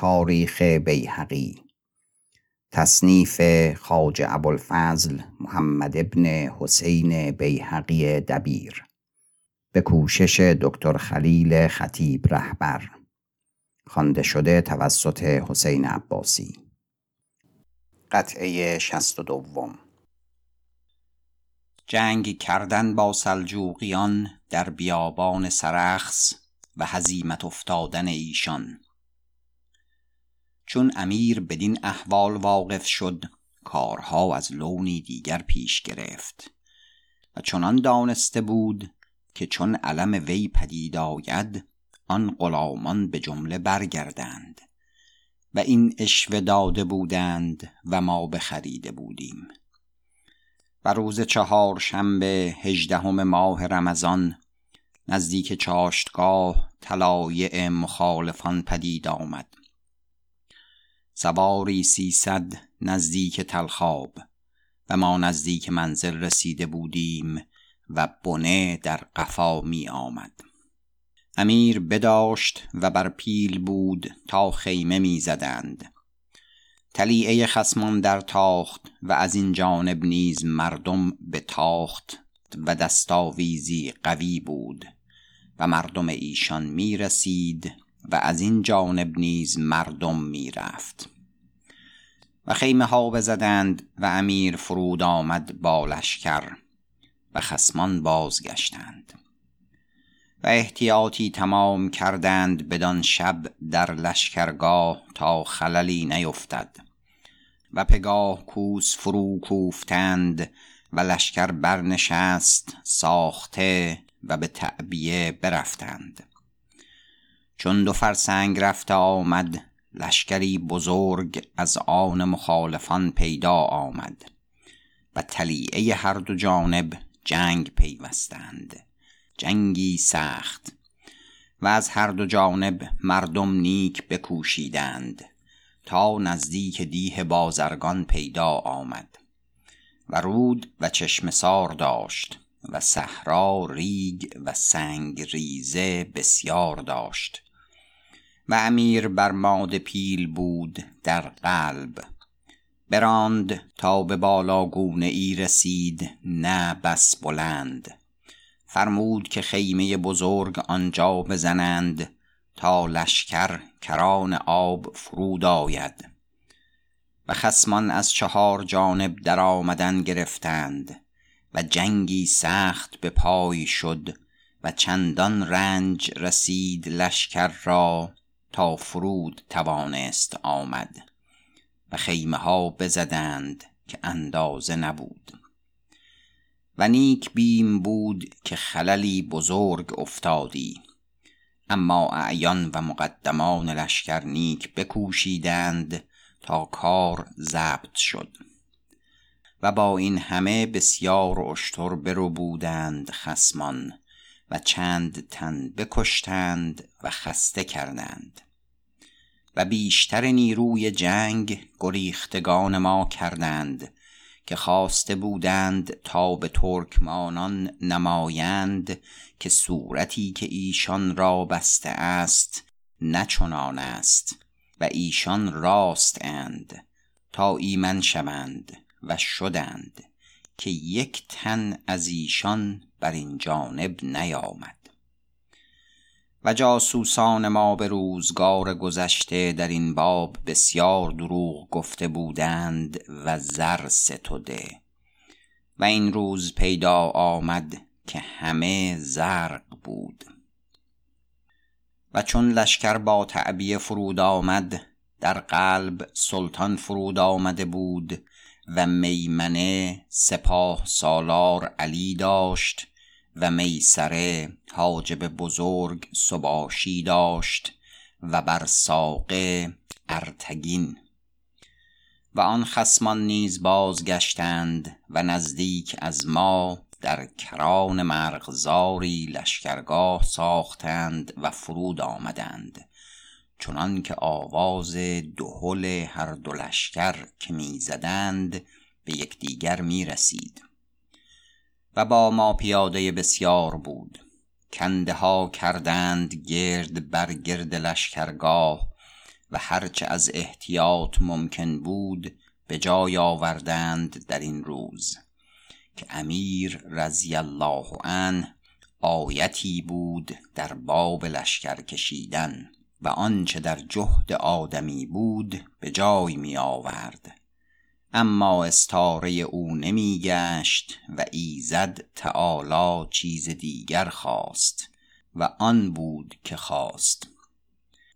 تاریخ بیهقی. تصنیف خواجه ابوالفضل محمد ابن حسین بیهقی دبیر. به کوشش دکتر خلیل خطیب رهبر. خوانده شده توسط حسین عباسی. قطعه شست و دوم. جنگ کردن با سلجوقیان در بیابان سرخس و هزیمت افتادن ایشان. چون امیر بدین احوال واقف شد کارها از لونی دیگر پیش گرفت. و چنان دانسته بود که چون علم وی پدید آید آن غلامان به جمله برگردند. و این اشوه داده بودند و ما بخریده بودیم. و روز چهارشنبه هژدهم ماه رمضان نزدیک چاشتگاه طلایع مخالفان پدید آمد. سواری سیصد نزدیک تلخاب و ما نزدیک منزل رسیده بودیم و بنه در قفا می آمد امیر بداشت و بر پیل بود تا خیمه می زدند تلیعه خسمان در تاخت و از این جانب نیز مردم به تاخت و دستاویزی قوی بود و مردم ایشان می رسید و از این جانب نیز مردم می رفت و خیمه ها بزدند و امیر فرود آمد با لشکر و خسمان بازگشتند. و احتیاطی تمام کردند بدان شب در لشکرگاه تا خللی نیفتد. و پگاه کوس فرو کوفتند و لشکر برنشست ساخته و به تعبیه برفتند. چون دو فرسنگ رفته آمد لشکری بزرگ از آن مخالفان پیدا آمد و تلیعه هر دو جانب جنگ پیوستند جنگی سخت و از هر دو جانب مردم نیک بکوشیدند تا نزدیک دیه بازرگان پیدا آمد و رود و چشمسار داشت و صحرا ریگ و سنگ ریزه بسیار داشت. و امیر بر ماد پیل بود در قلب. براند تا به بالاگونه ای رسید نه بس بلند. فرمود که خیمه بزرگ آنجا بزنند تا لشکر کران آب فرود آید. و خسمان از چهار جانب در آمدن گرفتند و جنگی سخت به پای شد و چندان رنج رسید لشکر را تا فرود توانست آمد و خیمه ها بزدند که اندازه نبود. و نیک بیم بود که خللی بزرگ افتادی. اما اعیان و مقدمان لشکر نیک بکوشیدند تا کار ضبط شد. و با این همه بسیار اشتر برو بودند خسمان و چند تن بکشتند و خسته کردند. و بیشتر نیروی جنگ گریختگان ما کردند که خواسته بودند تا به ترکمانان نمایند که صورتی که ایشان را بسته است نه چنان است و ایشان راست اند تا ایمن شوند و شدند که یک تن از ایشان بر این جانب نیامد. و جاسوسان ما به روزگار گذشته در این باب بسیار دروغ گفته بودند و زر ستده. و این روز پیدا آمد که همه زرق بود. و چون لشکر با تعبیه فرود آمد در قلب سلطان فرود آمده بود و میمنه سپاه سالار علی داشت و میسره حاجب بزرگ سباشی داشت و بر ساقه ارتگین. و آن خسمان نیز بازگشتند و نزدیک از ما در کران مرغزاری لشکرگاه ساختند و فرود آمدند. چنان که آواز دهل هر دو لشکر که می‌زدند به یکدیگر می‌رسید و با ما پیاده بسیار بود. کنده ها کردند گرد بر گرد لشکرگاه و هرچه از احتیاط ممکن بود به جای آوردند در این روز. که امیر رضی الله عنه آیتی بود در باب لشکر کشیدن. و آنچه در جهد آدمی بود به جای می آورد اما استاره او نمی گشت و ایزد تعالی چیز دیگر خواست و آن بود که خواست.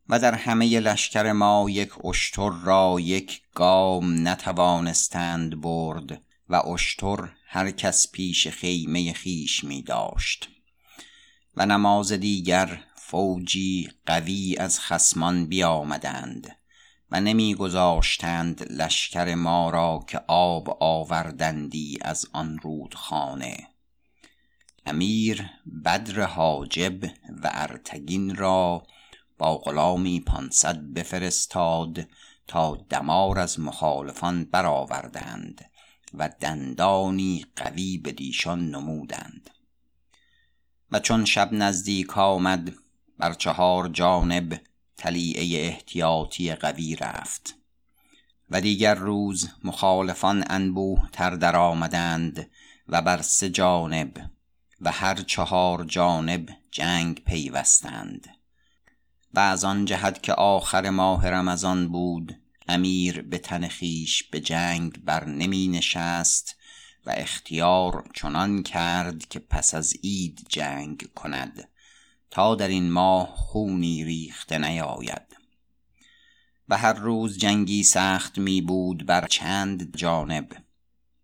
و در همه لشکر ما یک اشتر را یک گام نتوانستند برد و اشتر هر کس پیش خیمه خیش می داشت و نماز دیگر فوجی قوی از خسمان بیامدند و نمیگذاشتند لشکر ما را که آب آوردندی از آن رودخانه. امیر بدر حاجب و ارتگین را با غلامی پانصد بفرستاد تا دمار از مخالفان برآوردند و دندانی قوی به دیشان نمودند. و چون شب نزدیک آمد بر چهار جانب تلیعه احتیاطی قوی رفت. و دیگر روز مخالفان انبوه تر در آمدند و بر سه جانب و هر چهار جانب جنگ پیوستند. و از آن جهت که آخر ماه رمضان بود امیر به تن خویش به جنگ بر نمی نشست و اختیار چنان کرد که پس از عید جنگ کند. تا در این ماه خونی ریخته نیاید. و هر روز جنگی سخت می بود بر چند جانب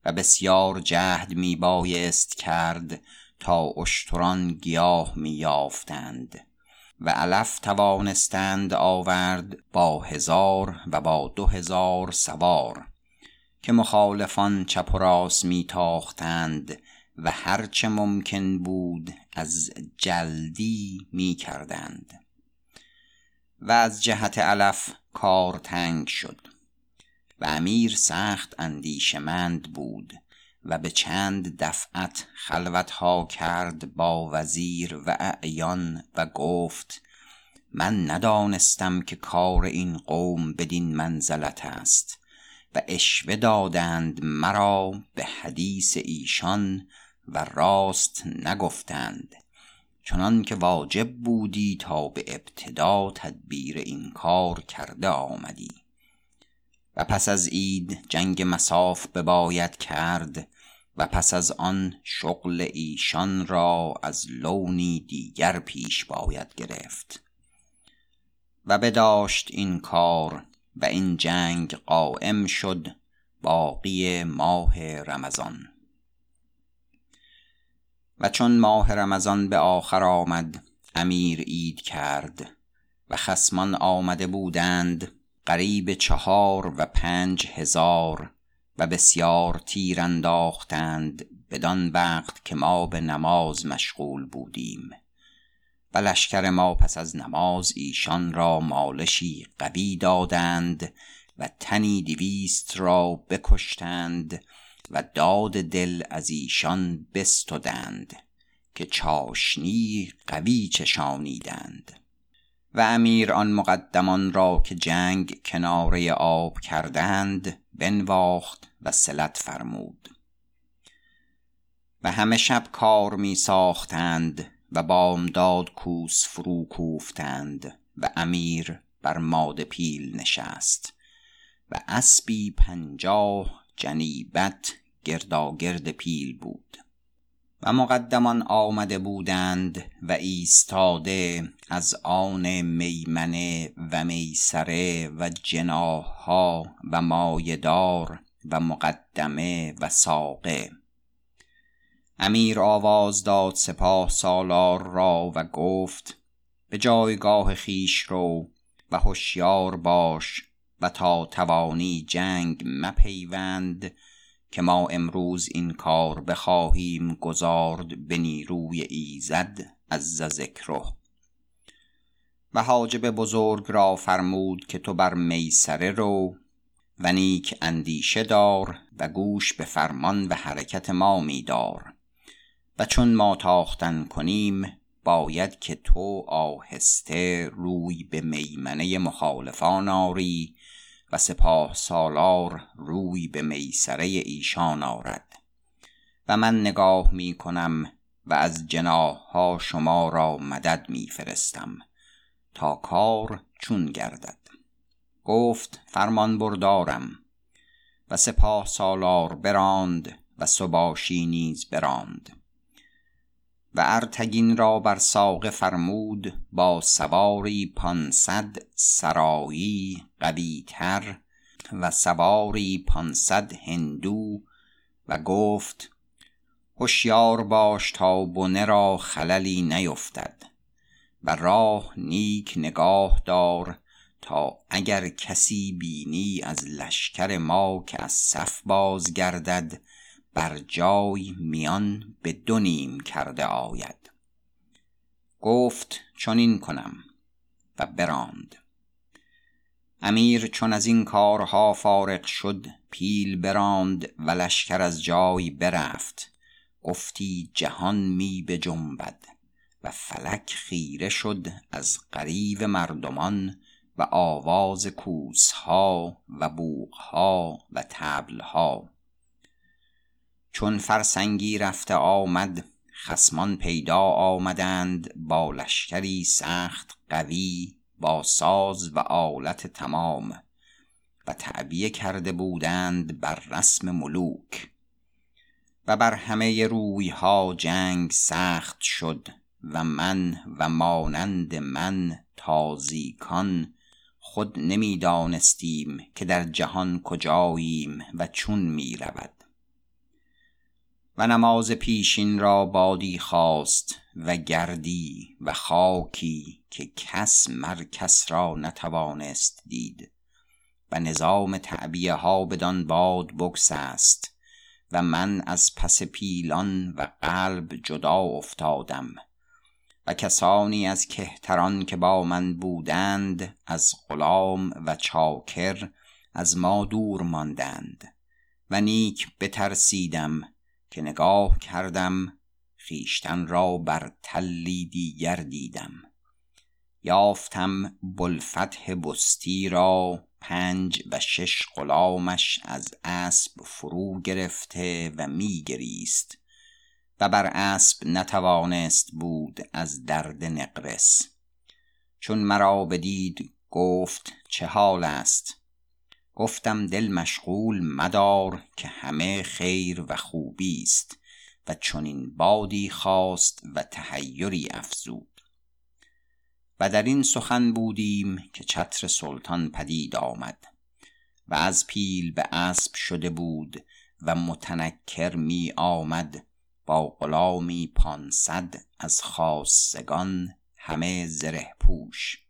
و بسیار جهد می بایست کرد تا اشتران گیاه می یافتند و علف توانستند آورد با هزار و با دو هزار سوار که مخالفان چپ و راست می تاختند و هرچه ممکن بود از جلدی می کردند و از جهت علف کار تنگ شد. و امیر سخت اندیشمند بود و به چند دفعت خلوتها کرد با وزیر و اعیان و گفت من ندانستم که کار این قوم بدین منزلت است و اشوه دادند مرا به حدیث ایشان و راست نگفتند چنان که واجب بودی تا به ابتدا تدبیر این کار کرده آمدی. و پس از عید جنگ مساف بباید کرد و پس از آن شغل ایشان را از لونی دیگر پیش باید گرفت. و بداشت این کار و این جنگ قائم شد باقی ماه رمضان. و چون ماه رمضان به آخر آمد امیر عید کرد و خسمان آمده بودند قریب چهار و پنج هزار و بسیار تیر انداختند بدان وقت که ما به نماز مشغول بودیم و لشکر ما پس از نماز ایشان را مالشی قوی دادند و تنی دویست را بکشتند و داد دل از ایشان بستدند که چاشنی قوی چشانیدند. و امیر آن مقدمان را که جنگ کناره آب کردند بنواخت و سلت فرمود. و همه شب کار می ساختند و بامداد کوس فرو کوفتند و امیر بر ماد پیل نشست و اسبی پنجاه جنیبت گرداگرد پیل بود. و مقدمان آمده بودند و ایستاده از آن میمنه و میسره و جناها و مایدار و مقدمه و ساقه. امیر آواز داد سپاه سالار را و گفت به جایگاه خیش رو و هوشیار باش و تا توانی جنگ مپیوند که ما امروز این کار بخواهیم گذارد به نیروی ایزد از ذکره. و حاجب بزرگ را فرمود که تو بر میسره رو و نیک اندیشه دار و گوش به فرمان و حرکت ما میدار. و چون ما تاختن کنیم باید که تو آهسته روی به میمنه مخالفان آری و سپاه سالار روی به میسره ایشان آرد. و من نگاه می کنم و از جناح ها شما را مدد می فرستم تا کار چون گردد. گفت فرمان بردارم. و سپاه سالار براند و سباشی نیز براند. و ارتگین را بر ساقه فرمود با سواری پانصد سرایی قویتر و سواری پانصد هندو و گفت هوشیار باش تا بنه را خللی نیفتد و راه نیک نگاه دار تا اگر کسی بینی از لشکر ما که از صف باز گردد بر جای میان به دو نیم کرده آید. گفت چنین کنم. و براند. امیر چون از این کارها فارغ شد پیل براند و لشکر از جای برفت. گفتی جهان می بجنبد و فلک خیره شد از قریب مردمان و آواز کوسها و بوقها و تبلها چون فرسنگی رفته آمد خسمان پیدا آمدند با لشکری سخت قوی با ساز و آلت تمام و تعبیه کرده بودند بر رسم ملوک. و بر همه رویها جنگ سخت شد و من و مانند من تازیکان خود نمی‌دانستیم که در جهان کجاییم و چون می رود و نماز پیشین را بادی خواست و گردی و خاکی که کس مر کس را نتوانست دید و نظام تعبیه ها بدان باد است و من از پس پیلان و قلب جدا افتادم و کسانی از کهتران که با من بودند از غلام و چاکر از ما دور ماندند و نیک بترسیدم که نگاه کردم خیشتن را بر تلی دیگر دیدم. یافتم بلفتح بستی را پنج و شش غلامش از اسب فرو گرفته و میگریست و بر اسب نتوانست بود از درد نقرس. چون مرا بدید گفت چه حال است؟ گفتم دل مشغول مدار که همه خیر و خوبی است و چنین بادی خواست و تحیری افزود. و در این سخن بودیم که چتر سلطان پدید آمد و از پیل به اسب شده بود و متنکر می آمد با غلامی پانصد از خاصگان همه زره پوش.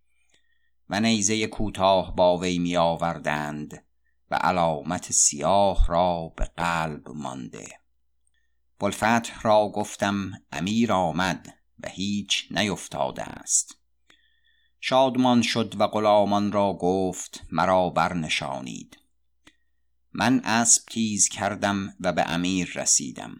و نیزه کوتاه با وی می آوردند و علامت سیاه را به قلب مانده. بلفتح را گفتم امیر آمد و هیچ نیفتاده است. شادمان شد و غلامان را گفت مرا برنشانید. من اسب تیز کردم و به امیر رسیدم.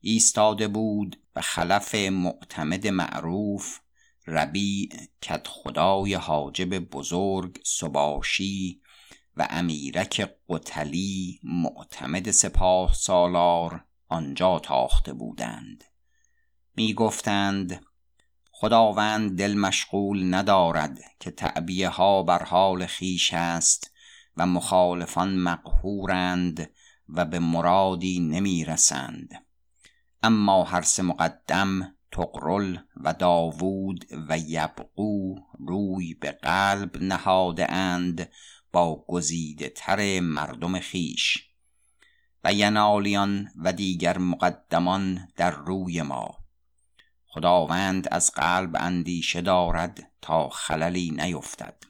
ایستاده بود و خلف معتمد معروف ربیع کت خدای حاجب بزرگ سباشی و امیرک قتلی معتمد سپاه سالار آنجا تاخته بودند. می گفتند خداوند دل مشغول ندارد که تعبیه ها بر حال خیش است و مخالفان مقهورند و به مرادی نمی رسند اما هر سه مقدم تقرل و داوود و یبقو روی به قلب نهاده اند با گزیده تر مردم خیش و ینالیان و دیگر مقدمان در روی ما. خداوند از قلب اندیشه دارد تا خللی نیفتد.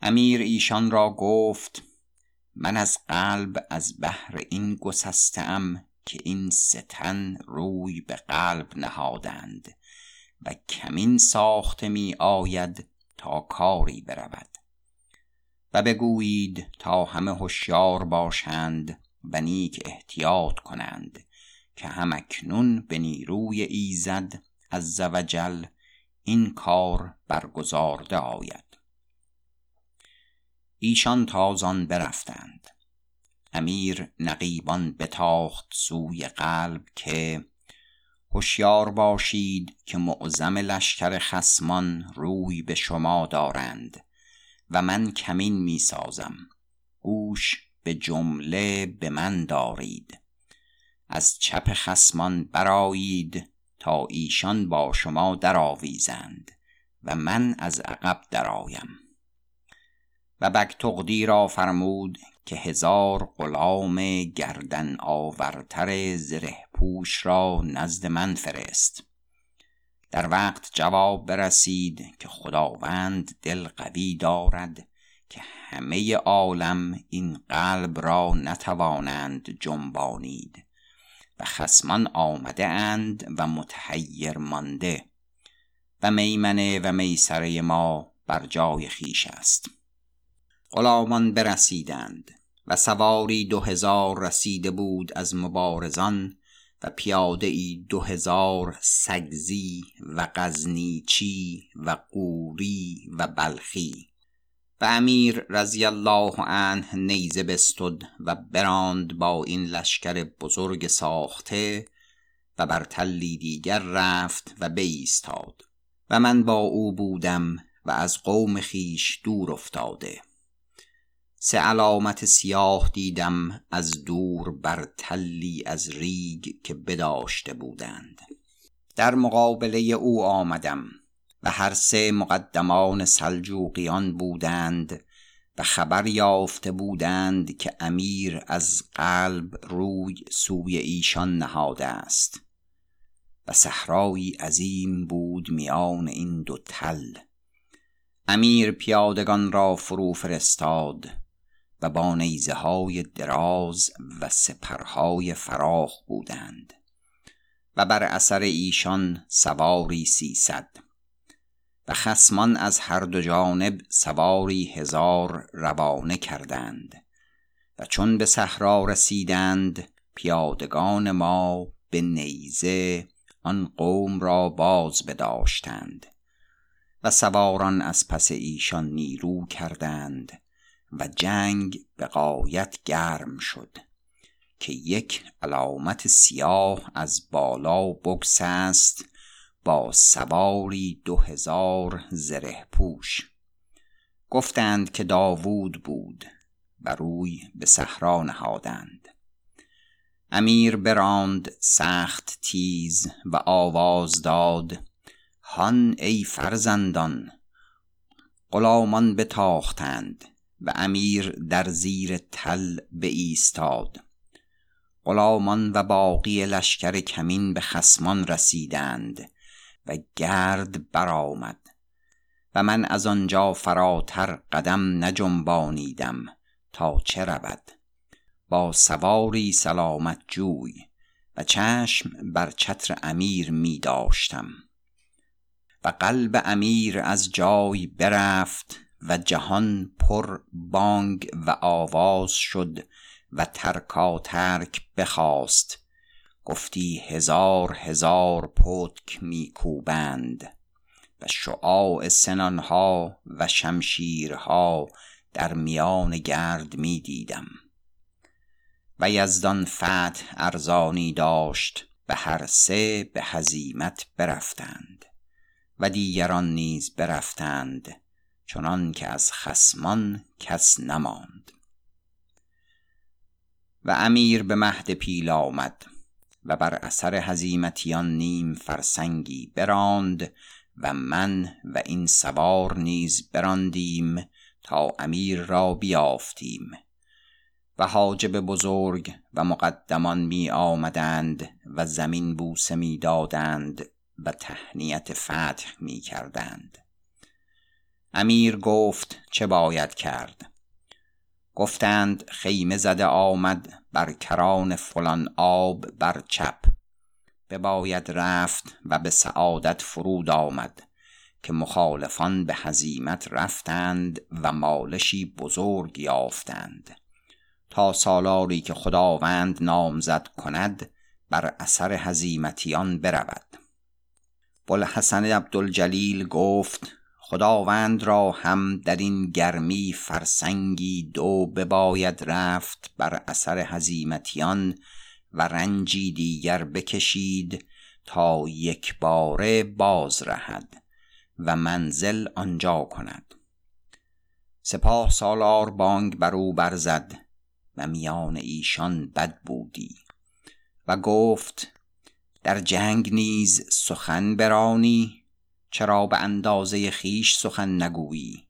امیر ایشان را گفت من از قلب از بهر این گسستم که این ستن روی به قلب نهادند و کمین ساخته می آید تا کاری برود. و بگویید تا همه هوشیار باشند و نیک احتیاط کنند که همکنون به نیروی ایزد عزوجل این کار برگزارده آید. ایشان تازان برفتند. امیر نقیبان بتاخت سوی قلب که هوشیار باشید که معظم لشکر خسمان روی به شما دارند و من کمین می سازم. گوش به جمله به من دارید. از چپ خسمان برایید تا ایشان با شما درآویزند و من از عقب درآیم. و بگتغدی را فرمود که هزار غلام گردن آورتر زره پوش را نزد من فرست. در وقت جواب برسید که خداوند دل قوی دارد که همه عالم این قلب را نتوانند جنبانید و خسمان آمده اند و متحیر مانده و میمنه و میسره ما بر جای خیش است. غلامان برسیدند و سواری دو هزار رسیده بود از مبارزان و پیاده ای دو هزار سگزی و غزنیچی و قوری و بلخی. و امیر رضی الله عنه نیزه بستد و براند با این لشکر بزرگ ساخته و بر تلی دیگر رفت و بایستاد. و من با او بودم و از قوم خیش دور افتاده. سه علامت سیاه دیدم از دور بر تلی از ریگ که بداشته بودند. در مقابله او آمدم و هر سه مقدمان سلجوقیان بودند و خبر یافته بودند که امیر از قلب روی سوی ایشان نهاده است. و صحرایی عظیم بود میان این دو تل. امیر پیادگان را فرو فرستاد و با نیزه های دراز و سپرهای فراخ بودند و بر اثر ایشان سواری سیصد و خسمان از هر دو جانب سواری هزار روانه کردند و چون به صحرا رسیدند پیادگان ما به نیزه آن قوم را باز بداشتند و سواران از پس ایشان نیرو کردند و جنگ به قایت گرم شد که یک علامت سیاه از بالا بگسست با سواری دو هزار زره پوش. گفتند که داوود بود و روی به صحرا نهادند. امیر براند سخت تیز و آواز داد هان ای فرزندان غلامان بتاختند. و امیر در زیر تل به ایستاد غلامان و باقی لشکر کمین به خسمان رسیدند و گرد برآمد و من از آنجا فراتر قدم نجنبانیدم تا چه رود. با سواری سلامت جوی و چشم بر چتر امیر می داشتم و قلب امیر از جای برفت و جهان پر بانگ و آواز شد و ترکا ترک بخواست گفتی هزار هزار پتک میکوبند و شعاع سنانها و شمشیرها در میان گرد می‌دیدم. و یزدان فتح ارزانی داشت به هر سه به هزیمت برفتند و دیگران نیز برفتند. چنان که از خسمان کس نماند. و امیر به مهد پیل آمد و بر اثر هزیمتیان نیم فرسنگی براند و من و این سوار نیز براندیم تا امیر را بیافتیم. و حاجب بزرگ و مقدمان می آمدند و زمین بوسه می دادند و تهنیت فتح می کردند. امیر گفت چه باید کرد. گفتند خیمه زده آمد بر کران فلان آب بر چپ. بباید رفت و به سعادت فرود آمد که مخالفان به هزیمت رفتند و مالشی بزرگ یافتند. تا سالاری که خداوند نامزد کند بر اثر هزیمتیان برود. بوالحسن عبدالجلیل گفت خداوند را هم در این گرمی فرسنگی دو بباید رفت بر اثر هزیمتیان و رنجی دیگر بکشید تا یک باره باز رهد و منزل آنجا کند. سپاه سالار بانگ بر او برزد و میان ایشان بد بودی و گفت در جنگ نیز سخن برانی چرا به اندازه خیش سخن نگویی؟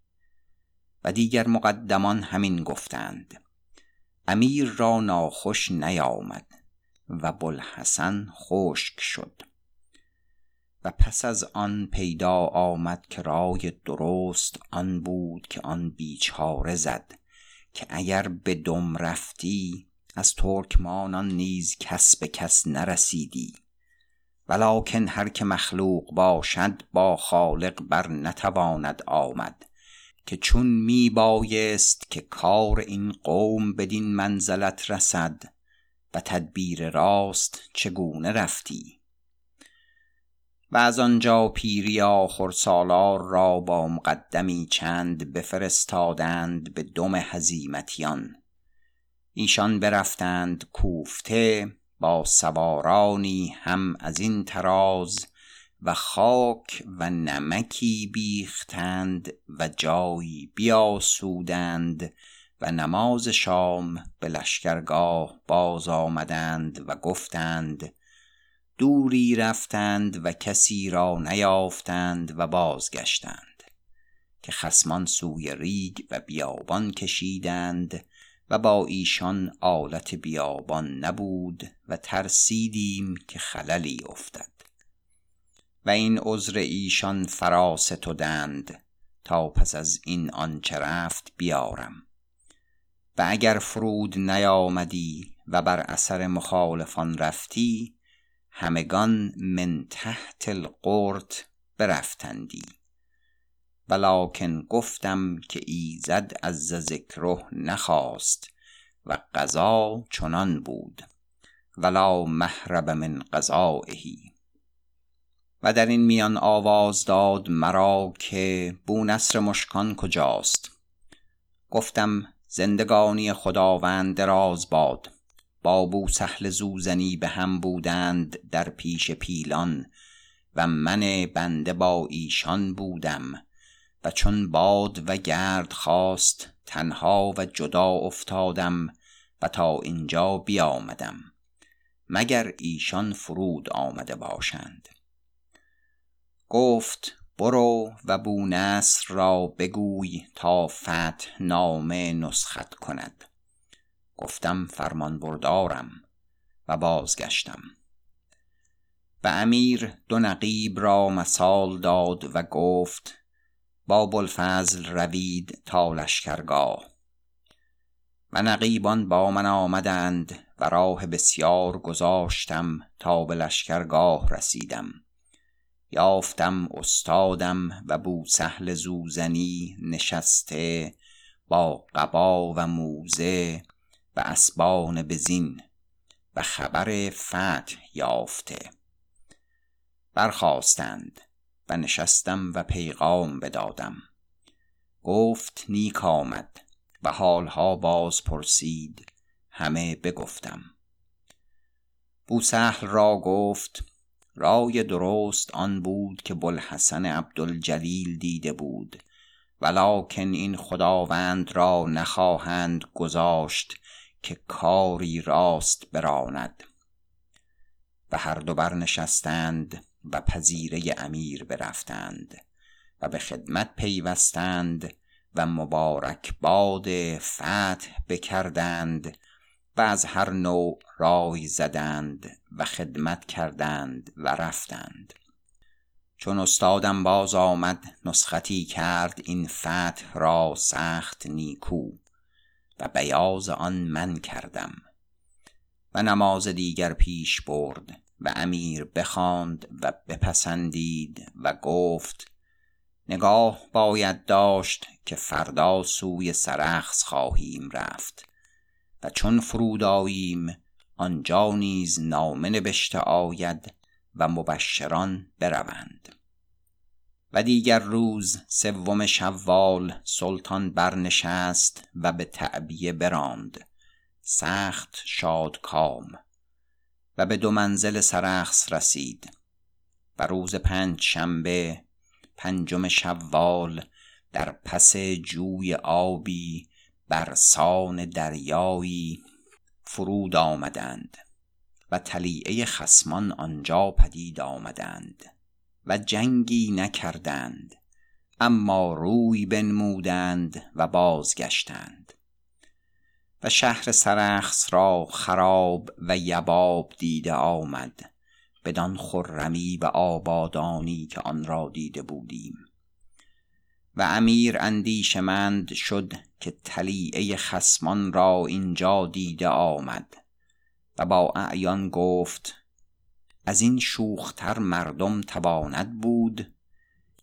و دیگر مقدمان همین گفتند. امیر را ناخوش نیامد و بلحسن خشک شد. و پس از آن پیدا آمد که رای درست آن بود که آن بیچاره زد که اگر به دم رفتی از ترکمانان نیز کس به کس نرسیدی. ولکن هر که مخلوق باشد با خالق بر نتواند آمد. که چون می بایست که کار این قوم بدین منزلت رسد و تدبیر راست چگونه رفتی؟ و از آنجا پیری آخر سالار را با مقدمی چند بفرستادند به دم هزیمتیان. ایشان برفتند کوفته با سوارانی هم از این تراز و خاک و نمکی بیختند و جایی بیاسودند و نماز شام به لشکرگاه باز آمدند و گفتند دوری رفتند و کسی را نیافتند و بازگشتند که خسمان سوی ریگ و بیابان کشیدند و با ایشان آلت بیابان نبود و ترسیدیم که خللی افتد. و این عذر ایشان فرا ستودند تا پس از این آنچه رفت بیارم. و اگر فرود نیامدی و بر اثر مخالفان رفتی همگان من تحت القرط برفتندی. ولکن گفتم که ایزد از ذکره نخواست و قضا چنان بود. ولا محرب من قضائه و در این میان آواز داد مرا که بونصر مشکان کجاست. گفتم زندگانی خداوند دراز باد. با بوسهل زوزنی به هم بودند در پیش پیلان و من بنده با ایشان بودم. و چون باد و گرد خواست تنها و جدا افتادم و تا اینجا بیامدم مگر ایشان فرود آمده باشند. گفت برو و بونصر را بگوی تا فتح نامه نسخت کند. گفتم فرمان بردارم و بازگشتم. و امیر دو نقیب را مثال داد و گفت با بلفضل روید تا لشکرگاه. و نقیبان با من آمدند و راه بسیار گذاشتم تا به لشکرگاه رسیدم. یافتم استادم و بوسهل زوزنی نشسته با قبا و موزه و اسبان بزین و خبر فتح یافته. برخواستند نشستم و پیغام بدادم. گفت نیک آمد و حالها باز پرسید همه بگفتم. بوسهل را گفت رای درست آن بود که بلحسن عبدالجلیل دیده بود ولکن این خداوند را نخواهند گذاشت که کاری راست براند. و هر دو برنشستند و پذیره امیر برفتند و به خدمت پیوستند و مبارک باد فتح بکردند و از هر نوع رای زدند و خدمت کردند و رفتند. چون استادم باز آمد نسختی کرد این فتح را سخت نیکو و بیاز آن من کردم و نماز دیگر پیش برد. و امیر بخواند و بپسندید و گفت نگاه باید داشت که فردا سوی سرخس خواهیم رفت و چون فرود آییم آنجا نیز نامه نبشته آید و مبشران بروند. و دیگر روز سوم شوال سلطان برنشست و به تعبیه براند. سخت شادکام. و به دو منزل سرخس رسید. و روز پنج شنبه پنجم شوال در پس جوی آبی برسان دریایی فرود آمدند و طلیعه خسمان آنجا پدید آمدند و جنگی نکردند اما روی بنمودند و بازگشتند. و شهر سرخس را خراب و یباب دیده آمد. بدان خرمی و آبادانی که آن را دیده بودیم. و امیر اندیشمند شد که طلیعه خسمان را اینجا دیده آمد. و با اعیان گفت از این شوختر مردم تواند بود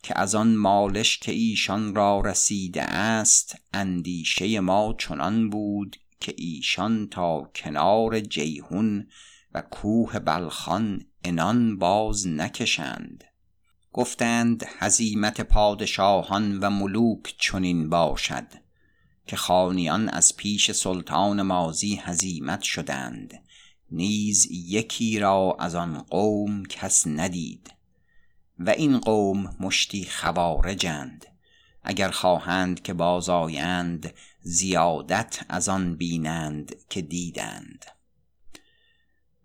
که از آن مالش که ایشان را رسیده است اندیشه ما چنان بود که ایشان تا کنار جیهون و کوه بلخان انان باز نکشند. گفتند هزیمت پادشاهان و ملوک چنین باشد که خانیان از پیش سلطان مازی هزیمت شدند. نیز یکی را از آن قوم کس ندید و این قوم مشتی خوارجند. اگر خواهند که بازآیند زیادت از آن بینند که دیدند.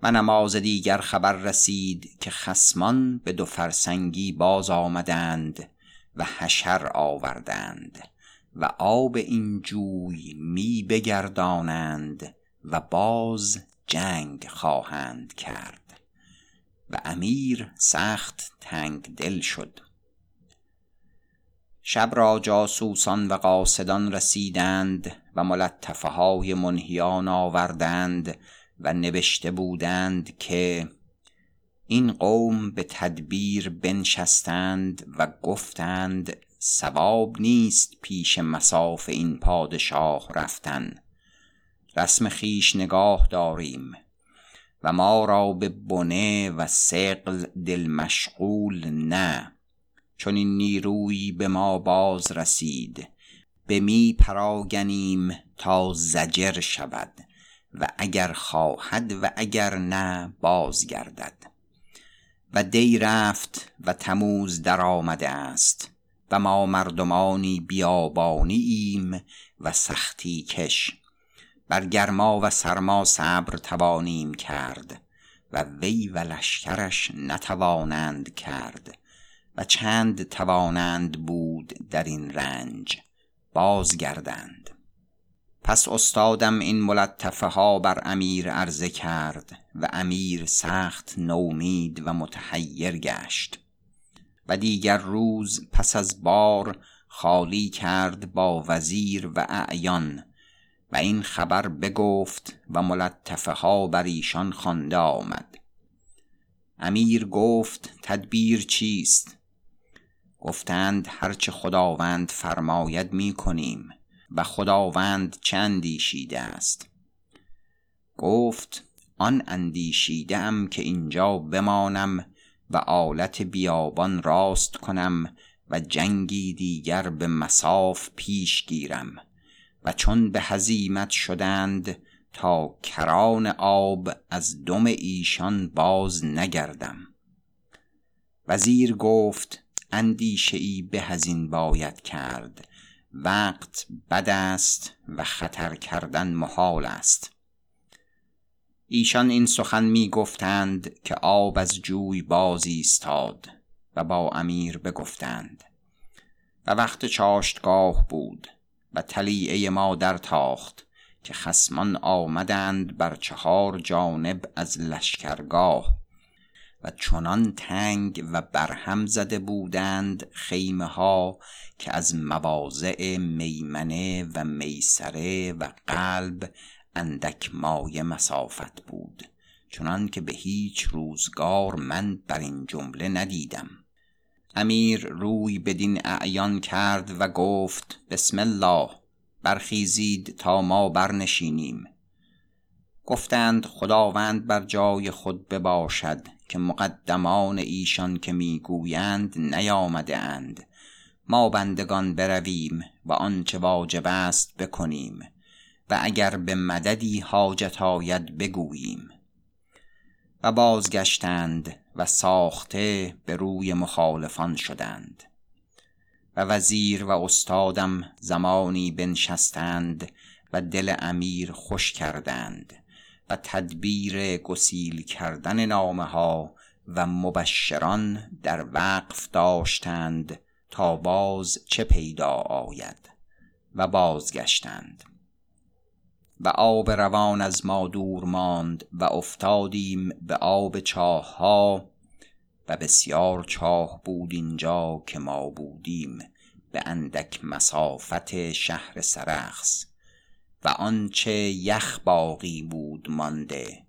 و نماز دیگر خبر رسید که خسمان به دو فرسنگی باز آمدند و حشر آوردند و آب این جوی می بگردانند و باز جنگ خواهند کرد. و امیر سخت تنگ دل شد. شب را جاسوسان و قاصدان رسیدند و ملطفه های منهیان آوردند و نوشته بودند که این قوم به تدبیر بنشستند و گفتند سواب نیست پیش مساف این پادشاه رفتن. رسم خیش نگاه داریم و ما را به بنه و سقل دل مشغول نه. چون این نیروی به ما باز رسید. به می پراگنیم تا زجر شود و اگر خواهد و اگر نه بازگردد. و دی رفت و تموز در آمده است و ما مردمانی بیابانی ایم و سختی کش. بر گرما و سرما صبر توانیم کرد و وی و لشکرش نتوانند کرد. و چند توانند بود در این رنج بازگردند. پس استادم این ملطفه ها بر امیر عرضه کرد و امیر سخت نومید و متحیر گشت. و دیگر روز پس از بار خالی کرد با وزیر و اعیان و این خبر بگفت و ملطفه ها بر ایشان خوانده آمد. امیر گفت تدبیر چیست؟ گفتند هرچه خداوند فرماید می کنیم و خداوند چه اندیشیده است؟ گفت آن اندیشیده ام که اینجا بمانم و آلت بیابان راست کنم و جنگی دیگر به مساف پیش گیرم و چون به هزیمت شدند تا کران آب از دم ایشان باز نگردم. وزیر گفت اندیشه ای به هزین باید کرد. وقت بد است و خطر کردن محال است. ایشان این سخن می گفتند که آب از جوی باز ایستاد و با امیر بگفتند. و وقت چاشتگاه بود و طلیعه ما در تاخت که خسمان آمدند بر چهار جانب از لشکرگاه. و چنان تنگ و برهم زده بودند خیمه ها که از مواضع میمنه و میسره و قلب اندک مایه مسافت بود. چنان که به هیچ روزگار من بر این جمله ندیدم. امیر روی بدین اعیان کرد و گفت بسم الله برخیزید تا ما برنشینیم. گفتند خداوند بر جای خود بباشد. که مقدمان ایشان که می‌گویند نیامده اند. ما بندگان برویم و آنچه واجب است بکنیم و اگر به مددی حاجت آید بگوییم. و بازگشتند و ساخته به روی مخالفان شدند. و وزیر و استادم زمانی بنشستند و دل امیر خوش کردند. و تدبیر گسیل کردن نامه ها و مبشران در وقف داشتند تا باز چه پیدا آید و بازگشتند. و آب روان از ما دور ماند و افتادیم به آب چاه ها و بسیار چاه بود اینجا که ما بودیم به اندک مسافت شهر سرخس. و آنچه یخ باقی بود مانده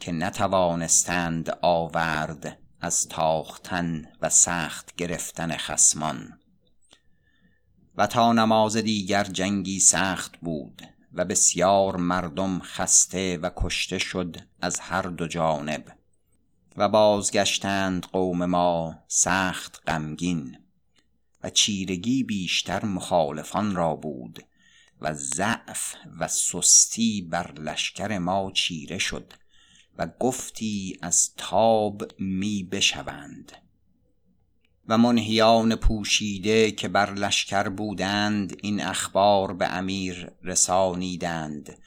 که نتوانستند آورد از تاختن و سخت گرفتن خسمان و تا نماز دیگر جنگی سخت بود و بسیار مردم خسته و کشته شد از هر دو جانب و بازگشتند قوم ما سخت غمگین و چیرگی بیشتر مخالفان را بود و ضعف و سستی بر لشکر ما چیره شد و گفتی از تاب می بشوند. و منهیان پوشیده که بر لشکر بودند این اخبار به امیر رسانیدند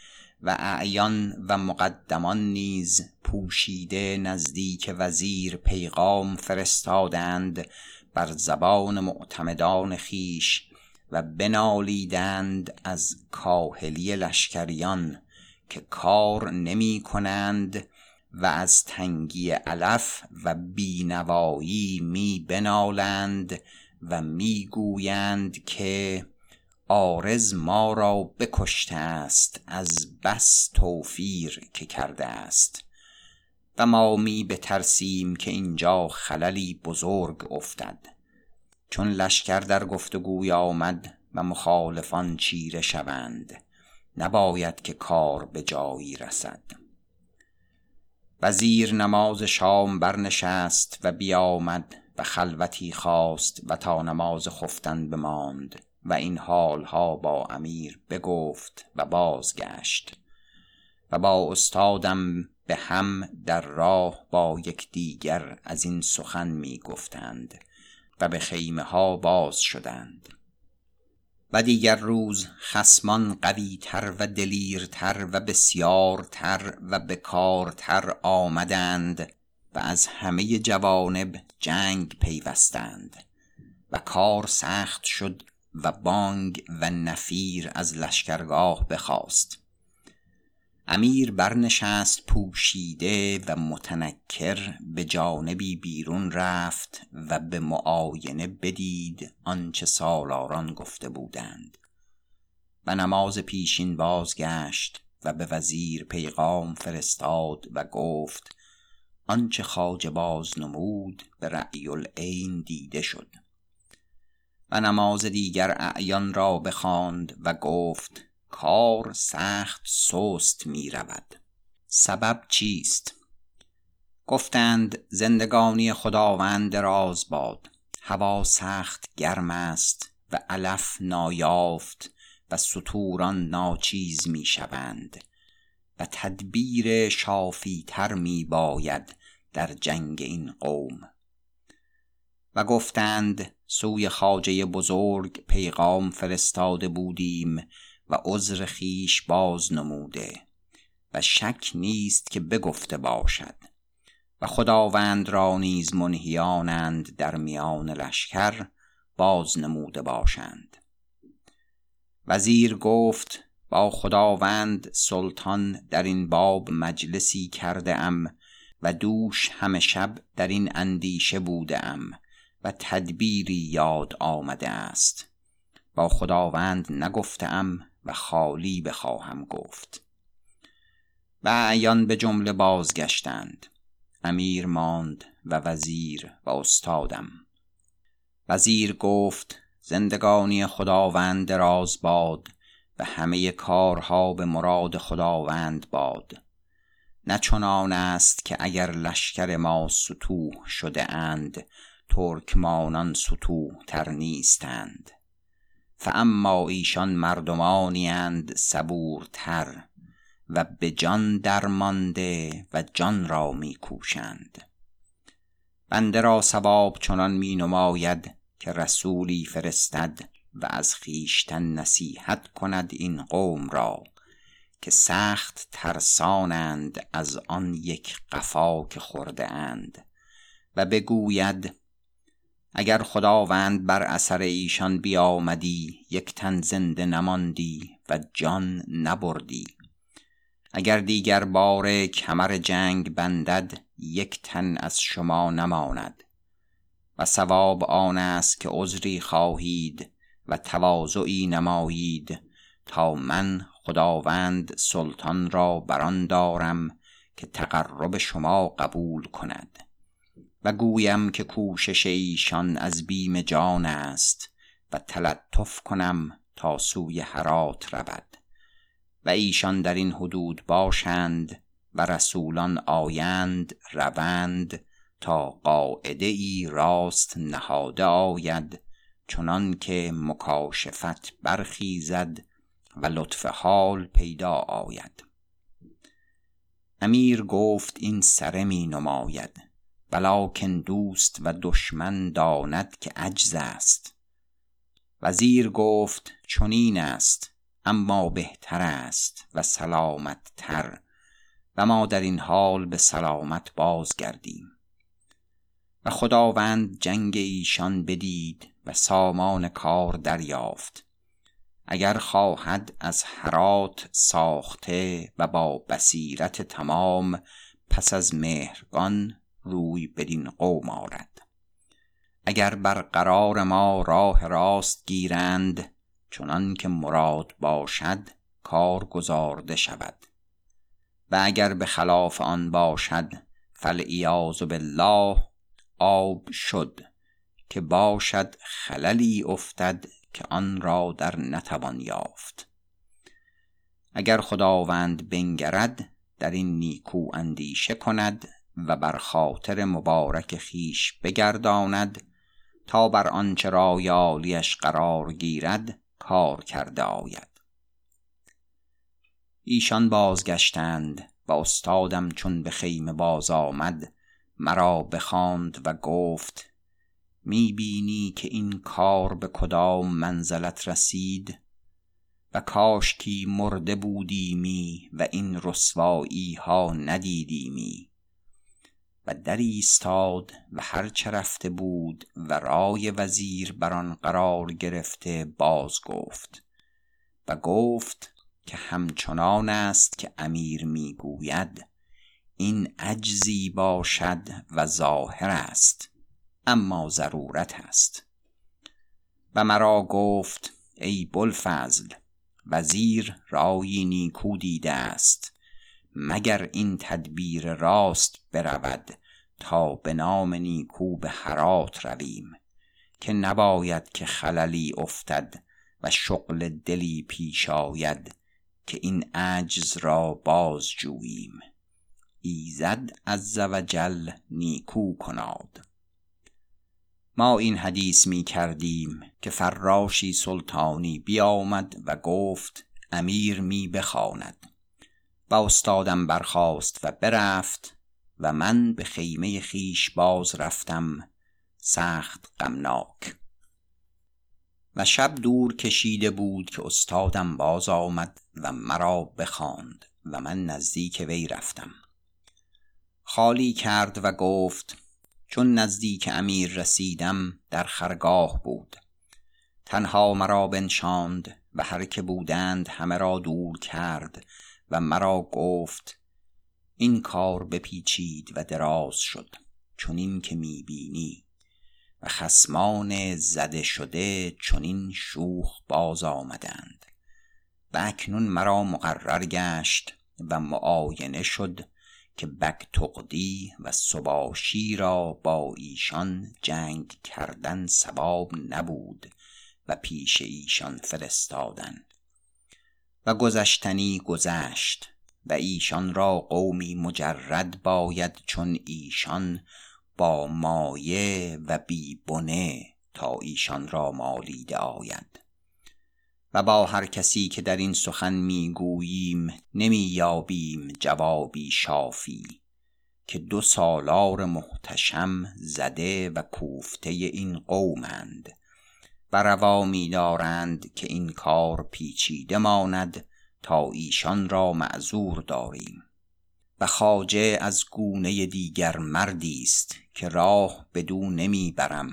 و اعیان و مقدمان نیز پوشیده نزدیک وزیر پیغام فرستادند بر زبان معتمدان خیش و بنالیدند از کاهلی لشکریان که کار نمی کنند و از تنگی علف و بینوایی می بنالند و می گویند که آرز ما را بکشته است از بس توفیر که کرده است. و ما می بترسیم که اینجا خللی بزرگ افتد. چون لشکر در گفتگوی آمد و مخالفان چیره شوند نباید که کار به جایی رسد. وزیر نماز شام برنشست و بیامد و خلوتی خواست و تا نماز خفتن بماند و این حالها با امیر بگفت و بازگشت و با استادم به هم در راه با یکدیگر از این سخن می گفتند و به خیمه ها باز شدند. و دیگر روز خسمان قوی تر و دلیرتر و بسیارتر و بکارتر آمدند و از همه جوانب جنگ پیوستند و کار سخت شد و بانگ و نفیر از لشکرگاه بخواست امیر برنشست پوشیده و متنکر به جانبی بیرون رفت و به معاینه بدید آنچه سالاران گفته بودند. و نماز پیشین بازگشت و به وزیر پیغام فرستاد و گفت آنچه خواجه باز نمود به رأی العین دیده شد. و نماز دیگر اعیان را بخواند و گفت کار سخت سست می رود. سبب چیست؟ گفتند زندگانی خداوند دراز باد. هوا سخت گرم است و علف نایافت و سطوران ناچیز می شوند و تدبیر شافی تر می باید در جنگ این قوم. و گفتند سوی خاجه بزرگ پیغام فرستاده بودیم و عذر خیش باز نموده و شک نیست که بگفته باشد و خداوند را نیز منهیانند در میان لشکر باز نموده باشند. وزیر گفت با خداوند سلطان در این باب مجلسی کرده ام و دوش همه شب در این اندیشه بوده ام و تدبیری یاد آمده است. با خداوند نگفتم و خالی بخواهم گفت. و اعیان به جمله بازگشتند. امیر ماند و وزیر و استادم. وزیر گفت زندگانی خداوند دراز باد و همه کارها به مراد خداوند باد. نه چنان است که اگر لشکر ما ستوه شده اند ترکمانان ستوه تر نیستند. فاما ایشان مردمانی اند صبورتر و به جان درمانده و جان را می کوشند بنده را ثواب چنان می نماید که رسولی فرستد و از خویشتن نصیحت کند این قوم را که سخت ترسانند از آن یک قفا که خورده اند و بگوید اگر خداوند بر اثر ایشان بیامدی یک تن زنده نماندی و جان نبردی. اگر دیگر بار کمر جنگ بندد یک تن از شما نماند. و ثواب آن است که عذری خواهید و تواضعی نمایید تا من خداوند سلطان را بران دارم که تقرب شما قبول کند. و گویم که کوشش ایشان از بیم جان است و تلطف کنم تا سوی هرات رود. و ایشان در این حدود باشند و رسولان آیند روند تا قاعده ای راست نهاده آید چنان که مکاشفت برخیزد و لطف حال پیدا آید. امیر گفت این سره می نماید. ولکن دوست و دشمن داند که عجز است. وزیر گفت چنین است اما بهتر است و سلامت تر و ما در این حال به سلامت بازگردیم. و خداوند جنگ ایشان بدید و سامان کار دریافت. اگر خواهد از هرات ساخته و با بصیرت تمام پس از مهرگان روی بدین قوم آرد. اگر بر قرار ما راه راست گیرند چنان که مراد باشد کار گزارده شود. و اگر به خلاف آن باشد فالعیاذ بالله آب شد که باشد خللی افتد که آن را در نتوان یافت. اگر خداوند بنگرد در این نیکو اندیشه کند و بر خاطر مبارک خیش بگرداند تا بر آنچه را یالیش قرار گیرد کار کرده آید. ایشان بازگشتند و استادم چون به خیمه باز آمد مرا بخواند و گفت می بینی که این کار به کدام منزلت رسید؟ و کاشکی مرده بودیمی و این رسوایی ها ندیدیمی؟ و در ایستاد و هرچه رفته بود و رای وزیر بر آن قرار گرفته باز گفت و گفت که همچنان است که امیر می‌گوید این عجزی باشد و ظاهر است اما ضرورت است. و مرا گفت ای بلفضل وزیر رایی نیکو دیده است. مگر این تدبیر راست برود تا به نام نیکو به هرات رویم که نباید که خللی افتد و شغل دلی پیش آید که این عجز را باز جوییم ایزد عز و جل نیکو کناد. ما این حدیث می کردیم که فراشی سلطانی بیامد و گفت امیر می بخواند. و استادم برخاست و برفت و من به خیمه خیش باز رفتم سخت غمناک. و شب دور کشیده بود که استادم باز آمد و مرا بخواند و من نزدیک وی رفتم. خالی کرد و گفت چون نزدیک امیر رسیدم در خرگاه بود. تنها مرا بنشاند و هر که بودند همه را دور کرد و مرا گفت این کار بپیچید و دراز شد چنین که می‌بینی. و خسمان زده شده چنین شوخ باز آمدند. و اکنون مرا مقرر گشت و معاینه شد که بگتغدی و سباشی را با ایشان جنگ کردن سباب نبود و پیش ایشان فرستادن. و گذشتنی گذشت و ایشان را قومی مجرد باید چون ایشان با مایه و بی بنه تا ایشان را مالیده آید. و با هر کسی که در این سخن می‌گوییم نمی یابیم جوابی شافی که دو سالار محتشم زده و کوفته این قومند. و روا می دارند که این کار پیچیده ماند تا ایشان را معذور داریم. و خواجه از گونه دیگر مردی است که راه بدو نمی برم.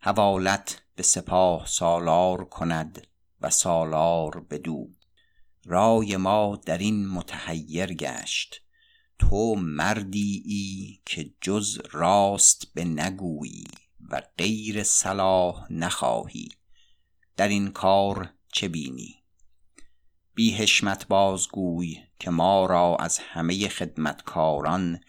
حوالت به سپاه سالار کند و سالار بدو. رای ما در این متحیر گشت. تو مردی ای که جز راست به نگویی و غیر صلاح نخواهی. در این کار چه بینی؟ بی حشمت بازگوی که ما را از همه خدمتکاران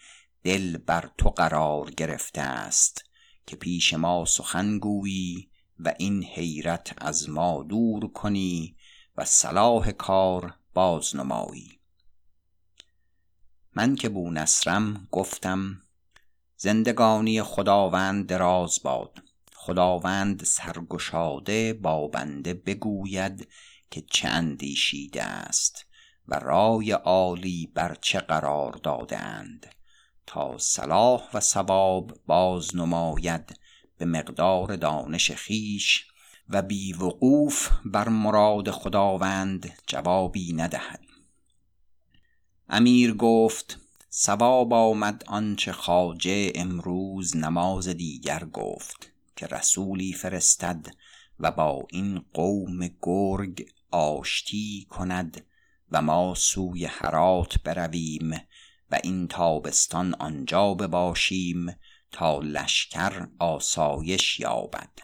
دل بر تو قرار گرفته است که پیش ما سخن گویی و این حیرت از ما دور کنی و صلاح کار بازنمایی. من که بونصرم گفتم زندگانی خداوند دراز باد. خداوند سرگشاده با بنده بگوید که چه اندیشیده است و رای عالی بر چه قرار داده اند تا صلاح و ثواب باز نماید به مقدار دانش خیش و بی وقوف بر مراد خداوند جوابی ندهد. امیر گفت سواب آمد آنچه خواجه امروز نماز دیگر گفت که رسولی فرستد و با این قوم گرگ آشتی کند و ما سوی هرات برویم و این تابستان آنجا بباشیم تا لشکر آسایش یابد.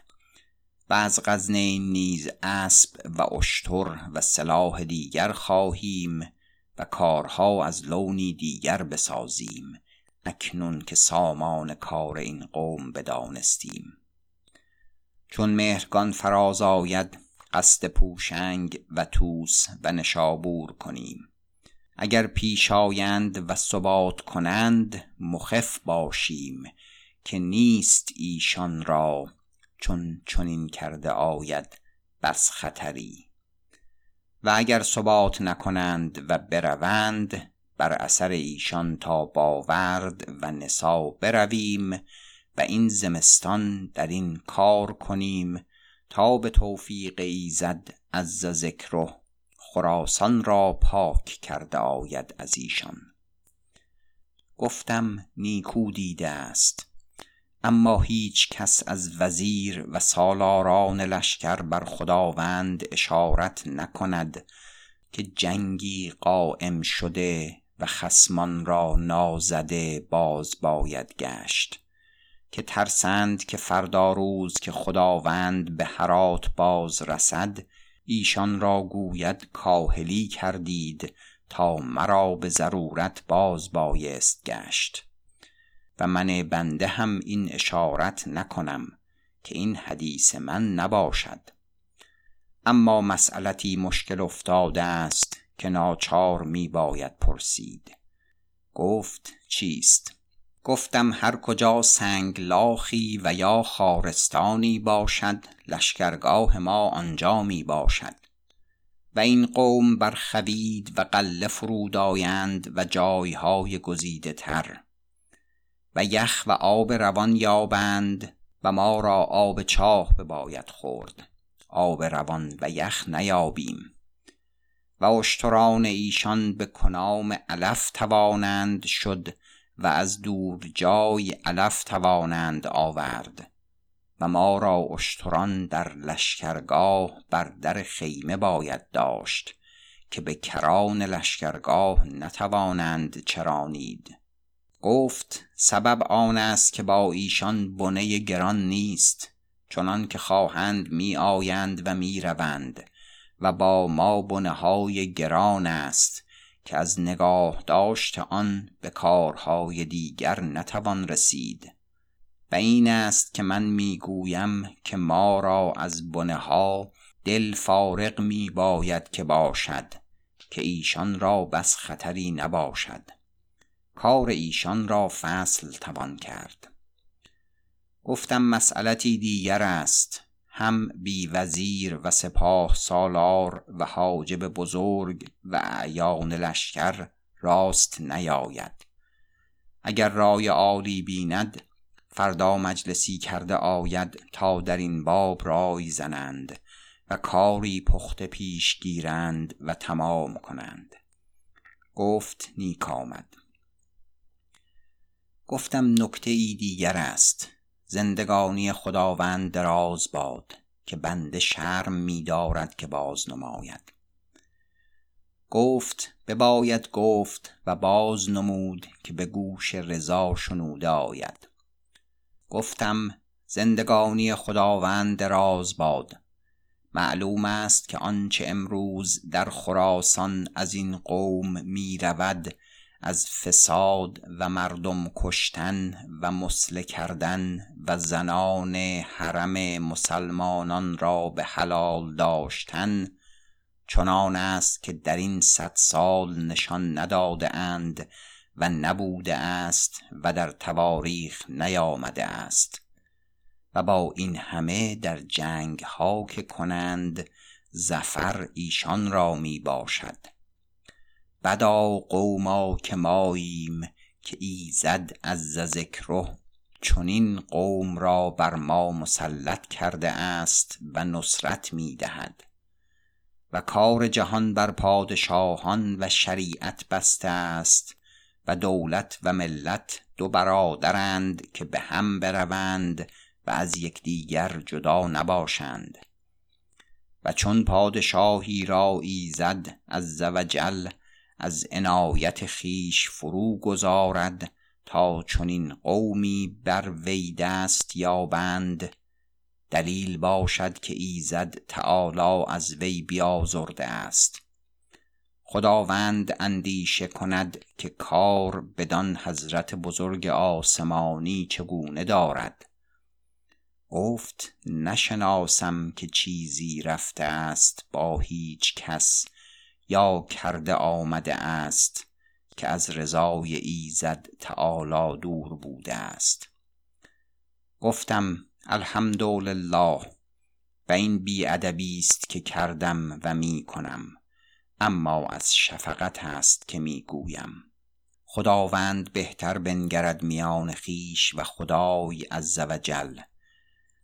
و از غزنین نیز اسب و اشتر و سلاح دیگر خواهیم و کارها از لونی دیگر بسازیم اکنون که سامان کار این قوم بدانستیم. چون مهرگان فراز آید قصد پوشنگ و توس و نشابور کنیم. اگر پیش آیند و ثبات کنند مخف باشیم که نیست ایشان را چون چنین کرده آید بس خطری. و اگر ثبات نکنند و بروند بر اثر ایشان تا باورد و نسا برویم و این زمستان در این کار کنیم تا به توفیق ایزد عز ذکره خراسان را پاک کرده آید از ایشان. گفتم نیکو دیده است. اما هیچ کس از وزیر و سالاران لشکر بر خداوند اشارت نکند که جنگی قائم شده و خسمان را نازده باز باید گشت که ترسند که فردا روز که خداوند به هرات باز رسد ایشان را گوید کاهلی کردید تا مرا به ضرورت باز بایست گشت. و من بنده هم این اشارت نکنم که این حدیث من نباشد. اما مسئلتی مشکل افتاده است که ناچار می باید پرسید. گفت چیست؟ گفتم هر کجا سنگ لاخی و یا خارستانی باشد لشکرگاه ما آنجا می باشد. و این قوم بر خوید و قله فرود آیند و جایهای گزیده تر و یخ و آب روان یابند و ما را آب چاه بباید خورد. آب روان و یخ نیابیم. و اشتران ایشان به کنام علف توانند شد و از دور جای علف توانند آورد. و ما را اشتران در لشکرگاه بر در خیمه باید داشت که به کران لشکرگاه نتوانند چرانید. گفت سبب آن است که با ایشان بنه گران نیست چنان که خواهند می آیند و می روند و با ما بنه های گران است که از نگاه داشت آن به کارهای دیگر نتوان رسید. و این است که من می‌گویم که ما را از بنه ها دل فارغ می باید که باشد که ایشان را بس خطری نباشد. کار ایشان را فصل توان کرد. گفتم مسئلتی دیگر است. هم بی وزیر و سپاه سالار و حاجب بزرگ و اعیان لشکر راست نیاید. اگر رای عالی بیند فردا مجلسی کرده آید تا در این باب رای زنند و کاری پخته پیش گیرند و تمام کنند. گفت نیک آمد. گفتم نکته ای دیگر است. زندگانی خداوند دراز باد که بنده شرم می دارد که باز نماید گفت بباید گفت و باز نمود که به گوش رضا شنوده آید. گفتم زندگانی خداوند دراز باد. معلوم است که آنچه امروز در خراسان از این قوم می رود از فساد و مردم کشتن و مسله کردن و زنان حرم مسلمانان را به حلال داشتن چنان است که در این صد سال نشان نداده اند و نبوده است و در تواریخ نیامده است و با این همه در جنگ ها که کنند زفر ایشان را می باشد بدا قوما که ماییم که ایزد از ذکره چنین قوم را بر ما مسلط کرده است و نصرت می دهد و کار جهان بر پادشاهان و شریعت بسته است و دولت و ملت دو برادرند که به هم بروند و از یکدیگر جدا نباشند. و چون پادشاهی را ایزد از وجل از عنایت خیش فرو گذارد تا چنین قومی بر وی دست یابند. دلیل باشد که ایزد تعالی از وی بیازرده است. خداوند اندیشه کند که کار بدان حضرت بزرگ آسمانی چگونه دارد. گفت نشناسم که چیزی رفته است با هیچ کس یا کرده آمده است که از رضای ایزد تعالی دور بوده است. گفتم الحمدلله و این بیادبی است که کردم و می کنم اما از شفقت است که می گویم خداوند بهتر بنگرد میان خیش و خدای عز وجل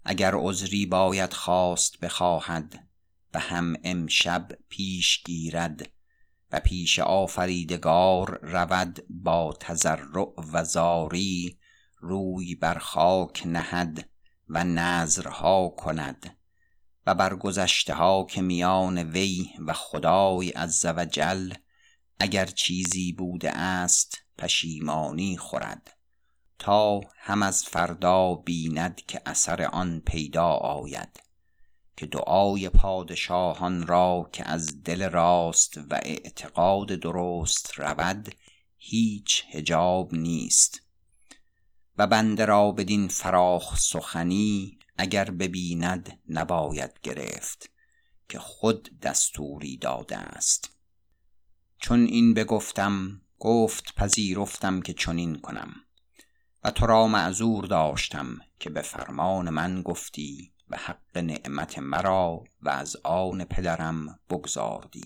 اگر عذری باید خواست بخواهد و هم امشب پیش گیرد و پیش آفریدگار رود با تزرع و زاری روی بر خاک نهد و نظرها کند و بر گذشته ها که میان وی و خدای عز وجل اگر چیزی بوده است پشیمانی خورد تا هم از فردا بیند که اثر آن پیدا آید. که دعای پادشاهان را که از دل راست و اعتقاد درست رود هیچ هجاب نیست. و بنده را بدین فراخ سخنی اگر ببیند نباید گرفت که خود دستوری داده است. چون این بگفتم گفت پذیرفتم که چنین کنم. و تو را معذور داشتم که به فرمان من گفتی و حق نعمت مرا و از آن پدرم بگذاردی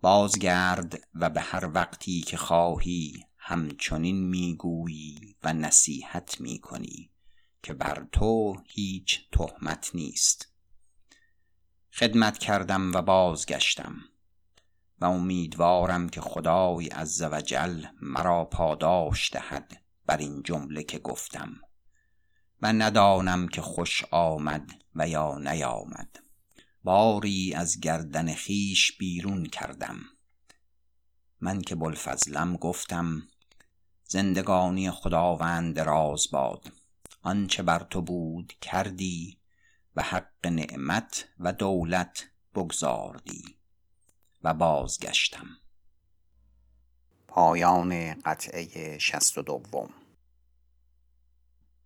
بازگرد و به هر وقتی که خواهی همچنین می‌گویی و نصیحت می‌کنی که بر تو هیچ تهمت نیست. خدمت کردم و بازگشتم و امیدوارم که خدای عزوجل مرا پاداش دهد بر این جمله که گفتم. و ندانم که خوش آمد و یا نیامد. باری از گردن خیش بیرون کردم. من که بلفضلم گفتم زندگانی خداوند راز باد. آنچه بر تو بود کردی و حق نعمت و دولت بگذاردی و بازگشتم. پایان قطعه شست و دوم.